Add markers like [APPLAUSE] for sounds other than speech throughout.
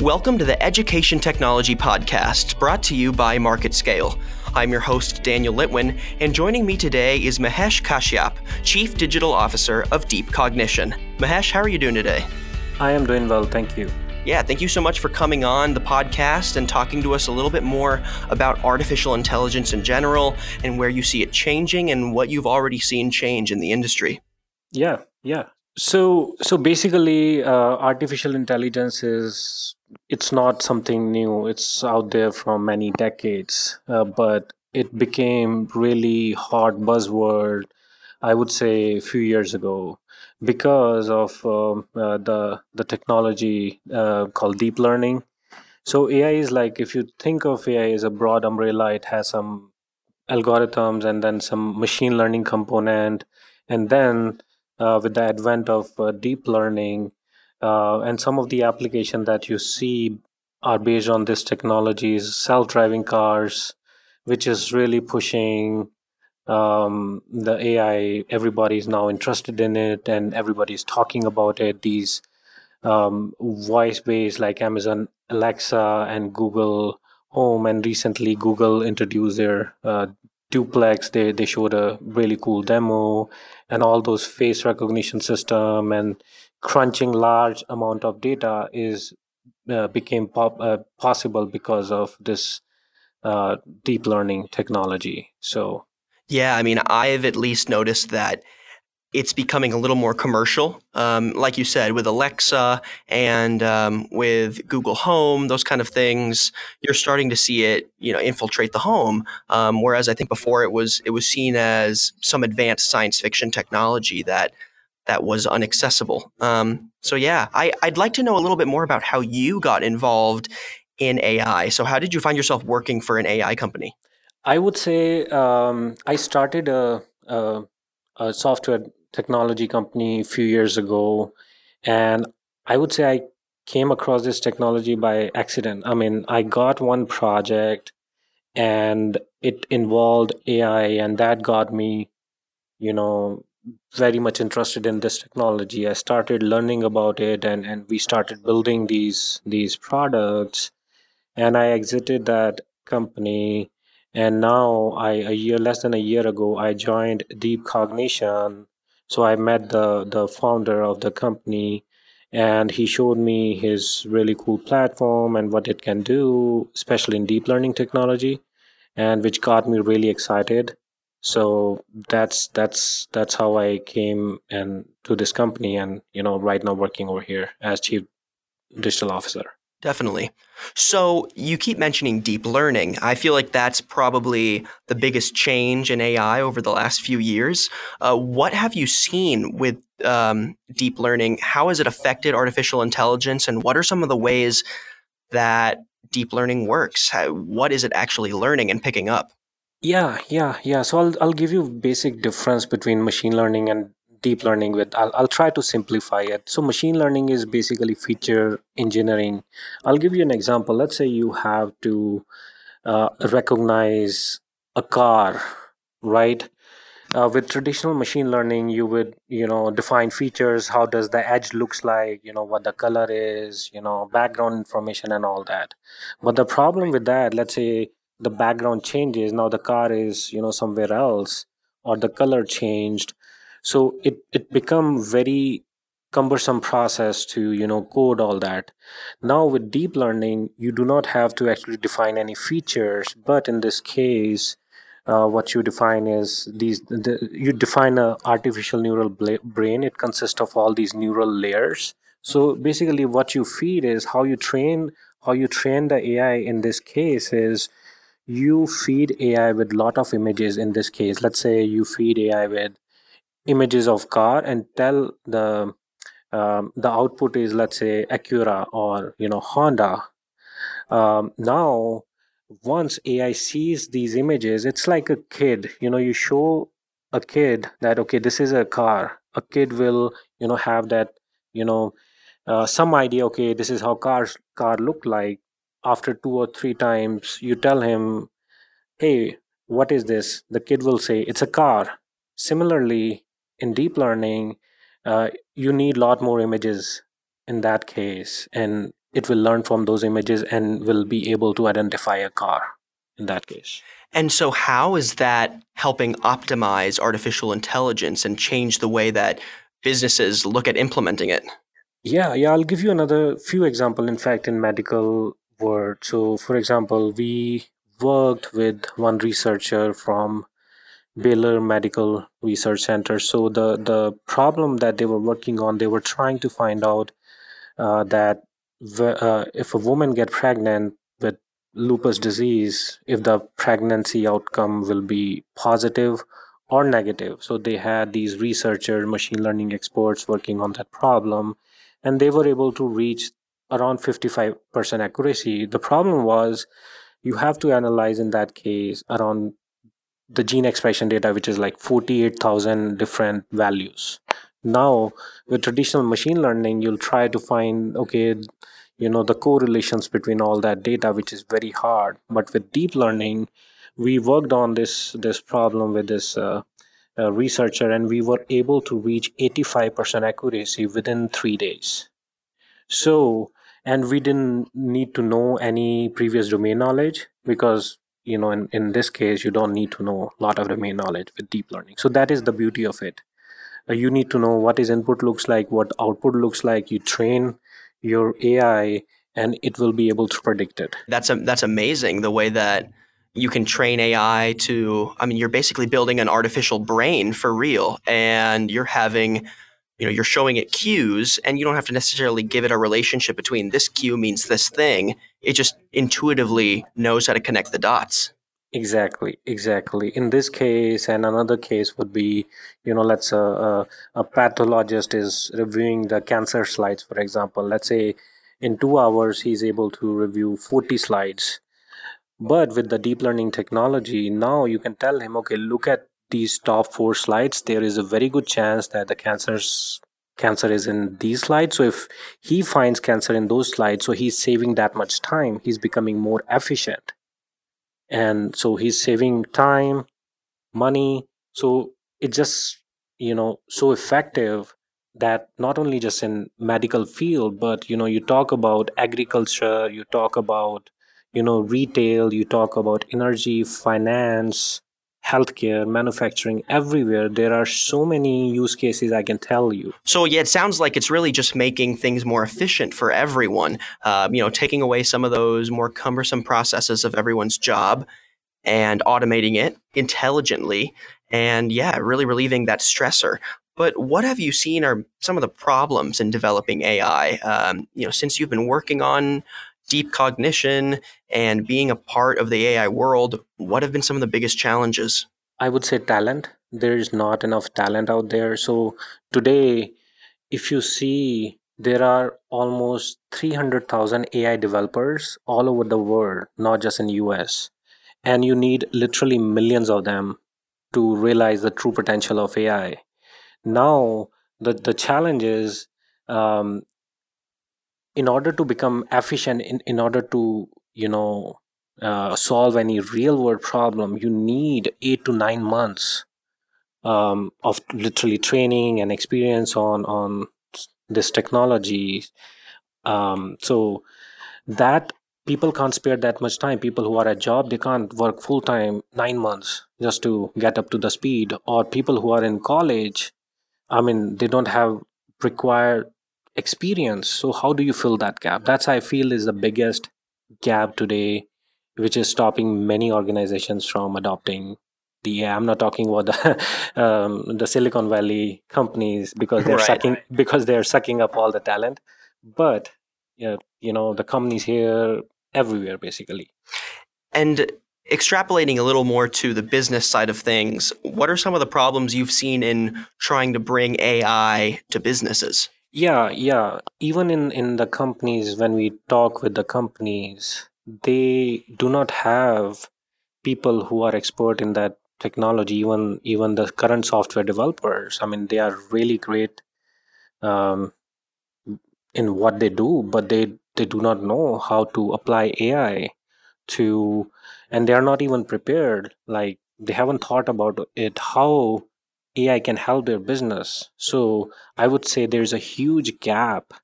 Welcome to the Education Technology Podcast, brought to you by MarketScale. I'm your host, Daniel Litwin, and joining me today is Mahesh Kashyap, Chief Digital Officer of Deep Cognition. Mahesh, how are you doing today? I am doing well, thank you. Yeah, thank you so much for coming on the podcast and talking to us a little bit more about artificial intelligence in general and where you see it changing and what you've already seen change in the industry. Yeah, yeah. So, so basically, uh, artificial intelligence is it's not something new. It's out there from many decades, uh, but it became really hot buzzword. I would say a few years ago because of um, uh, the the technology uh, called deep learning. So AI is like if you think of AI as a broad umbrella, it has some algorithms and then some machine learning component, and then uh, with the advent of uh, deep learning uh, and some of the application that you see are based on this technologies self-driving cars which is really pushing um, the ai Everybody is now interested in it and everybody is talking about it. These um, voice based like amazon alexa and google home and recently google introduced their uh, duplex. They they showed a really cool demo and all those face recognition system and crunching large amount of data is uh, became pop, uh, possible because of this uh, deep learning technology so yeah i mean i've at least noticed that it's becoming a little more commercial. Um, like you said, with Alexa and um, with Google Home, those kind of things, you're starting to see it, you know, infiltrate the home. Um, whereas I think before it was it was seen as some advanced science fiction technology that that was inaccessible. Um, so yeah, I, I'd like to know a little bit more about how you got involved in AI. So how did you find yourself working for an AI company? I would say um, I started a, a, a software technology company a few years ago, and I would say I came across this technology by accident. I mean, I got one project and it involved AI, and that got me, you know, very much interested in this technology. I started learning about it, and and we started building these these products. And I exited that company, and now I a year less than a year ago I joined Deep Cognition, so I met the the founder of the company, and he showed me his really cool platform and what it can do, especially in deep learning technology, and which got me really excited. So that's that's that's how I came and to this company, and you know, right now working over here as chief digital officer. Definitely. So you keep mentioning deep learning. I feel like that's probably the biggest change in AI over the last few years. Uh, what have you seen with um, deep learning? How has it affected artificial intelligence? And what are some of the ways that deep learning works? How, what is it actually learning and picking up? Yeah, yeah, yeah. So I'll I'll give you basic difference between machine learning and deep learning with I'll, I'll try to simplify it. So machine learning is basically feature engineering. I'll give you an example. Let's say you have to uh, recognize a car right? Uh, with traditional machine learning you would you know define features how does the edge looks like you know what the color is you know background information and all that. But the problem with that let's say the background changes. Now the car is you know somewhere else or the color changed. So it it become very cumbersome process to you know code all that. Now with deep learning you do not have to actually define any features but in this case uh, what you define is these the, you define a artificial neural brain. It consists of all these neural layers. So basically what you feed is how you train how you train the ai in this case is you feed ai with lot of images in this case let's say you feed ai with images of car and tell the um, the output is let's say Acura or you know Honda. Um, now, once AI sees these images, it's like a kid. You know, you show a kid that okay, this is a car. A kid will you know have that you know uh, some idea. Okay, this is how cars car look like. After two or three times, you tell him, "Hey, what is this?" The kid will say, "It's a car." Similarly, in deep learning, uh, you need a lot more images in that case. And it will learn from those images and will be able to identify a car in that case. And so, how is that helping optimize artificial intelligence and change the way that businesses look at implementing it? Yeah, yeah. I'll give you another few example. In fact, in medical world. So, for example, we worked with one researcher from Baylor Medical Research Center. So the the problem that they were working on, they were trying to find out uh, that uh, if a woman get pregnant with lupus disease, if the pregnancy outcome will be positive or negative. So they had these researchers, machine learning experts working on that problem, and they were able to reach around 55% accuracy. The problem was you have to analyze in that case around the gene expression data, which is like 48,000 different values. Now, with traditional machine learning, you'll try to find, okay, you know, the correlations between all that data, which is very hard. But with deep learning, we worked on this this problem with this uh, uh, researcher, and we were able to reach 85% accuracy within three days. So, and we didn't need to know any previous domain knowledge because you know in, in this case you don't need to know a lot of domain knowledge with deep learning. So that is the beauty of it. Uh, you need to know what is input looks like what output looks like. You train your ai and it will be able to predict it. That's a, that's amazing the way that you can train ai to i mean you're basically building an artificial brain for real and you're having you know you're showing it cues and you don't have to necessarily give it a relationship between this cue means this thing. It just intuitively knows how to connect the dots. Exactly exactly. In this case and another case would be you know let's uh, uh, a pathologist is reviewing the cancer slides for example. Let's say in two hours he's able to review 40 slides. But with the deep learning technology now you can tell him okay look at these top four slides, there is a very good chance that the cancer's cancer is in these slides. So if he finds cancer in those slides, so he's saving that much time, he's becoming more efficient. And so he's saving time, money. So it's just, you know, so effective that not only just in medical field, but you know, you talk about agriculture, you talk about, you know, retail, you talk about energy, finance, healthcare, manufacturing, everywhere. There are so many use cases I can tell you. So yeah, it sounds like it's really just making things more efficient for everyone. Um, you know, taking away some of those more cumbersome processes of everyone's job and automating it intelligently, and yeah, really relieving that stressor. But what have you seen are some of the problems in developing AI? Um, you know, since you've been working on deep cognition and being a part of the AI world, what have been some of the biggest challenges? I would say talent. There is not enough talent out there. So today, if you see, there are almost 300,000 AI developers all over the world, not just in US. And you need literally millions of them to realize the true potential of AI. Now, the, the challenge is um, in order to become efficient in, in order to you know uh, solve any real world problem you need eight to nine months um, of literally training and experience on on this technology. Um, so that people can't spare that much time. People who are at job they can't work full time nine months just to get up to the speed. Or people who are in college i mean they don't have required experience so how do you fill that gap that's i feel is the biggest gap today which is stopping many organizations from adopting the AI. I'm not talking about the [LAUGHS] um, the Silicon Valley companies because they're right. sucking because they're sucking up all the talent, but you know the companies here everywhere basically. And extrapolating a little more to the business side of things, what are some of the problems you've seen in trying to bring AI to businesses? Yeah, yeah. Even in in the companies, when we talk with the companies, they do not have people who are expert in that technology. Even even the current software developers, I mean, they are really great um, in what they do, but they they do not know how to apply AI to, and they are not even prepared. Like they haven't thought about it how AI can help their business. So I would say there's a huge gap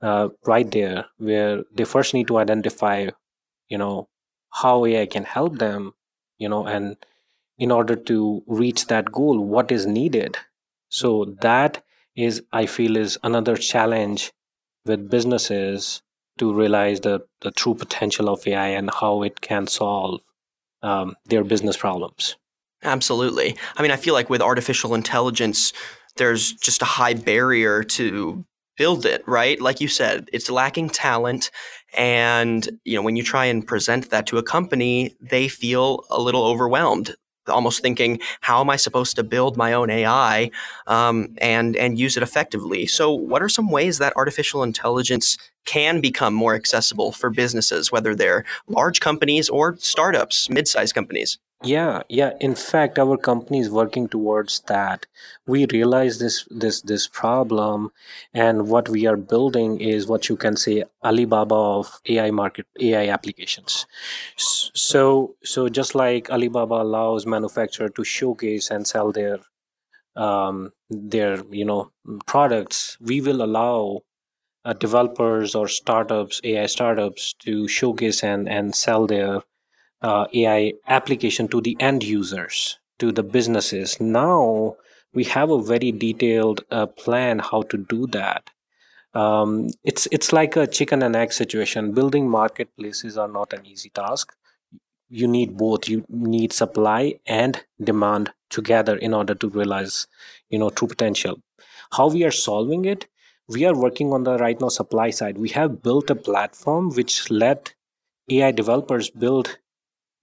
uh, right there where they first need to identify you know how ai can help them you know and in order to reach that goal what is needed so that is i feel is another challenge with businesses to realize the, the true potential of ai and how it can solve um, their business problems Absolutely. I mean, I feel like with artificial intelligence, there's just a high barrier to build it, right? Like you said, it's lacking talent. And, you know, when you try and present that to a company, they feel a little overwhelmed almost thinking, how am I supposed to build my own AI um, and and use it effectively? So, what are some ways that artificial intelligence can become more accessible for businesses, whether they're large companies or startups, mid-sized companies? Yeah, yeah. In fact, our company is working towards that. We realize this this this problem, and what we are building is what you can say Alibaba of AI market AI applications. So so just like Alibaba allows manufacturer to showcase and sell their um, their you know products, we will allow uh, developers or startups, AI startups, to showcase and and sell their uh, AI application to the end users, to the businesses. Now we have a very detailed uh, plan how to do that. Um, it's it's like a chicken and egg situation. Building marketplaces are not an easy task. You need both. You need supply and demand together in order to realize, you know, true potential. How we are solving it? We are working on the right now supply side. We have built a platform which let AI developers build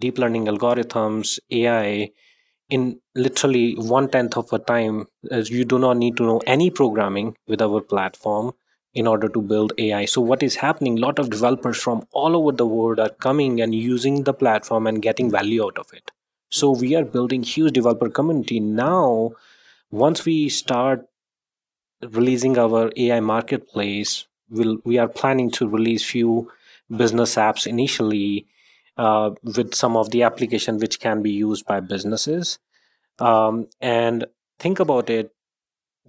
deep learning algorithms, AI, in literally one tenth of a time, as you do not need to know any programming with our platform in order to build AI. So what is happening? A lot of developers from all over the world are coming and using the platform and getting value out of it. So we are building huge developer community now. Once we start releasing our AI marketplace, we'll, we are planning to release few business apps initially uh, with some of the application which can be used by businesses. Um, and think about it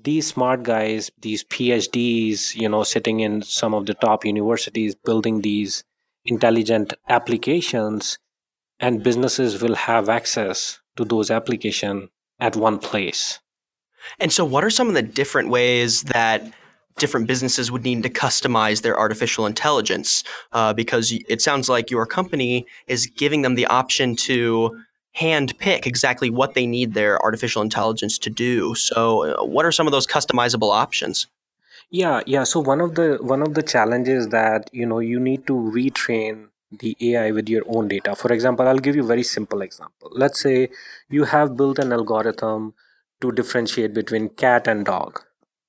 these smart guys, these PhDs, you know, sitting in some of the top universities building these intelligent applications, and businesses will have access to those applications at one place. And so, what are some of the different ways that different businesses would need to customize their artificial intelligence? Uh, because it sounds like your company is giving them the option to hand pick exactly what they need their artificial intelligence to do. So, uh, what are some of those customizable options? Yeah, yeah. So one of the one of the challenges that you know you need to retrain the AI with your own data. For example, I'll give you a very simple example. Let's say you have built an algorithm to differentiate between cat and dog,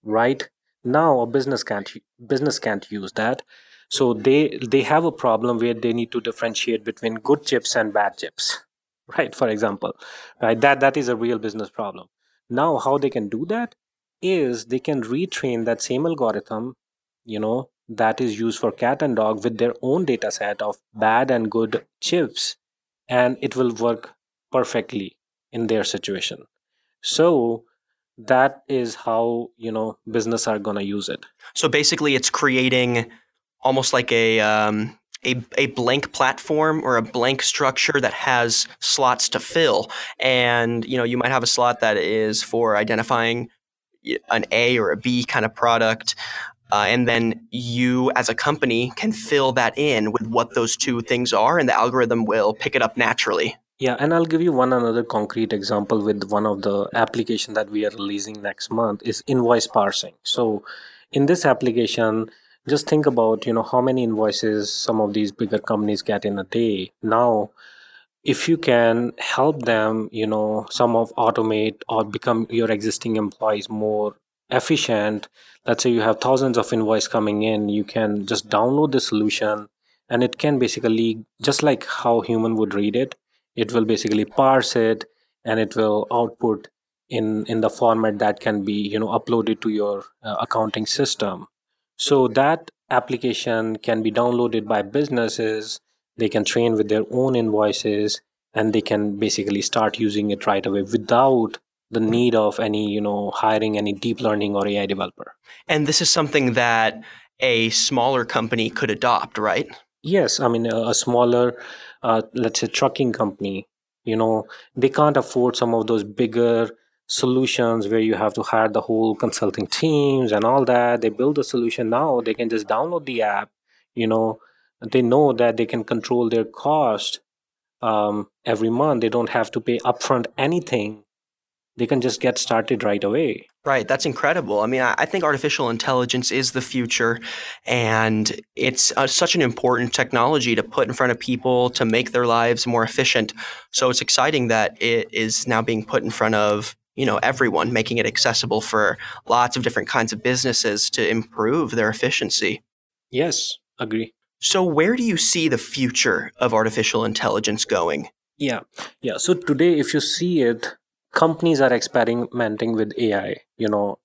right? Now a business can't business can't use that. So they they have a problem where they need to differentiate between good chips and bad chips, [LAUGHS] right? For example, right? That that is a real business problem. Now how they can do that? is they can retrain that same algorithm, you know, that is used for cat and dog with their own data set of bad and good chips, and it will work perfectly in their situation. So that is how you know business are gonna use it. So basically, it's creating almost like a um, a, a blank platform or a blank structure that has slots to fill and you know you might have a slot that is for identifying an A or a B kind of product. Uh, and then you as a company can fill that in with what those two things are and the algorithm will pick it up naturally yeah and i'll give you one another concrete example with one of the application that we are releasing next month is invoice parsing. So in this application just think about you know how many invoices some of these bigger companies get in a day. Now if you can help them you know some of automate or become your existing employees more efficient let's say you have thousands of invoice coming in you can just download the solution and it can basically just like how human would read it it will basically parse it and it will output in in the format that can be you know uploaded to your uh, accounting system. So that application can be downloaded by businesses. They can train with their own invoices and they can basically start using it right away without the need of any you know hiring any deep learning or ai developer. And this is something that a smaller company could adopt, right? Yes, I mean a, a smaller, uh, let's say trucking company, you know, they can't afford some of those bigger solutions where you have to hire the whole consulting teams and all that. They build a solution now, they can just download the app, you know, they know that they can control their cost um, every month. They don't have to pay upfront anything. They can just get started right away. Right, that's incredible. I mean, I, think artificial intelligence is the future, and it's uh, such an important technology to put in front of people to make their lives more efficient. So it's exciting that it is now being put in front of you know everyone, making it accessible for lots of different kinds of businesses to improve their efficiency. Yes, agree. So, where do you see the future of artificial intelligence going? Yeah, yeah. So today, if you see it, companies are experimenting with AI. You know,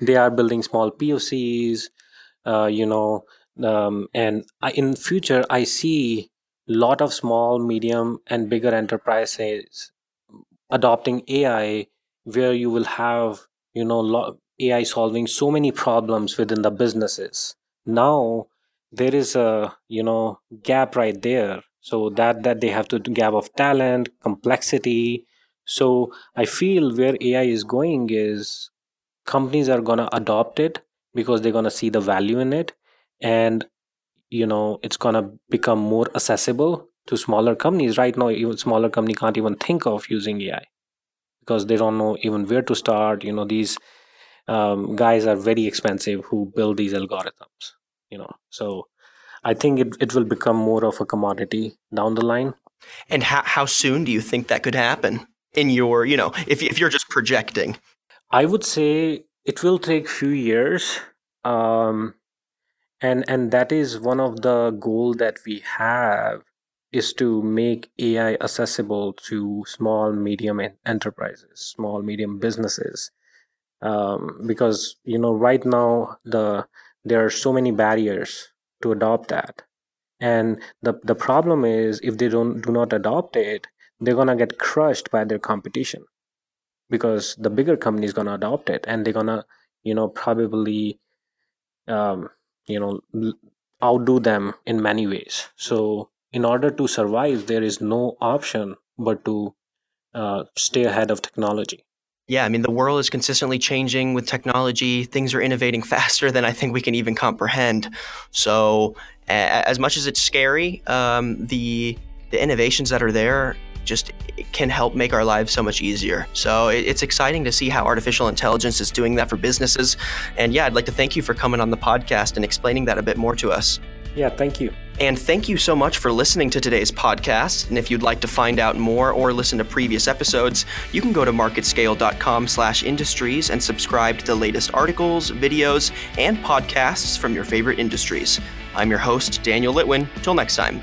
they are building small POCs. Uh, you know, um, and I, in future, I see lot of small, medium, and bigger enterprises adopting AI, where you will have you know AI solving so many problems within the businesses. Now there is a you know gap right there so that that they have to gap of talent complexity so i feel where ai is going is companies are going to adopt it because they're going to see the value in it and you know it's going to become more accessible to smaller companies. Right now even smaller company can't even think of using ai because they don't know even where to start. You know these um, guys are very expensive who build these algorithms you know. So i think it, it will become more of a commodity down the line. And how, how soon do you think that could happen in your you know if, if you're just projecting? I would say it will take few years um, and and that is one of the goal that we have is to make ai accessible to small medium enterprises small medium businesses. Um, because you know right now the there are so many barriers to adopt that. And the the problem is if they don't do not adopt it they're to get crushed by their competition because the bigger company is to adopt it and they're to you know probably um, you know outdo them in many ways so in order to survive there is no option but to uh, stay ahead of technology yeah, I mean, the world is consistently changing with technology. Things are innovating [LAUGHS] faster than I think we can even comprehend. So, as much as it's scary, um, the the innovations that are there just can help make our lives so much easier. So it's exciting to see how artificial intelligence is doing that for businesses. And yeah, I'd like to thank you for coming on the podcast and explaining that a bit more to us. Yeah, thank you. And thank you so much for listening to today's podcast. And if you'd like to find out more or listen to previous episodes, you can go to marketscale.com/industries and subscribe to the latest articles, videos, and podcasts from your favorite industries. I'm your host, Daniel Litwin. Till next time.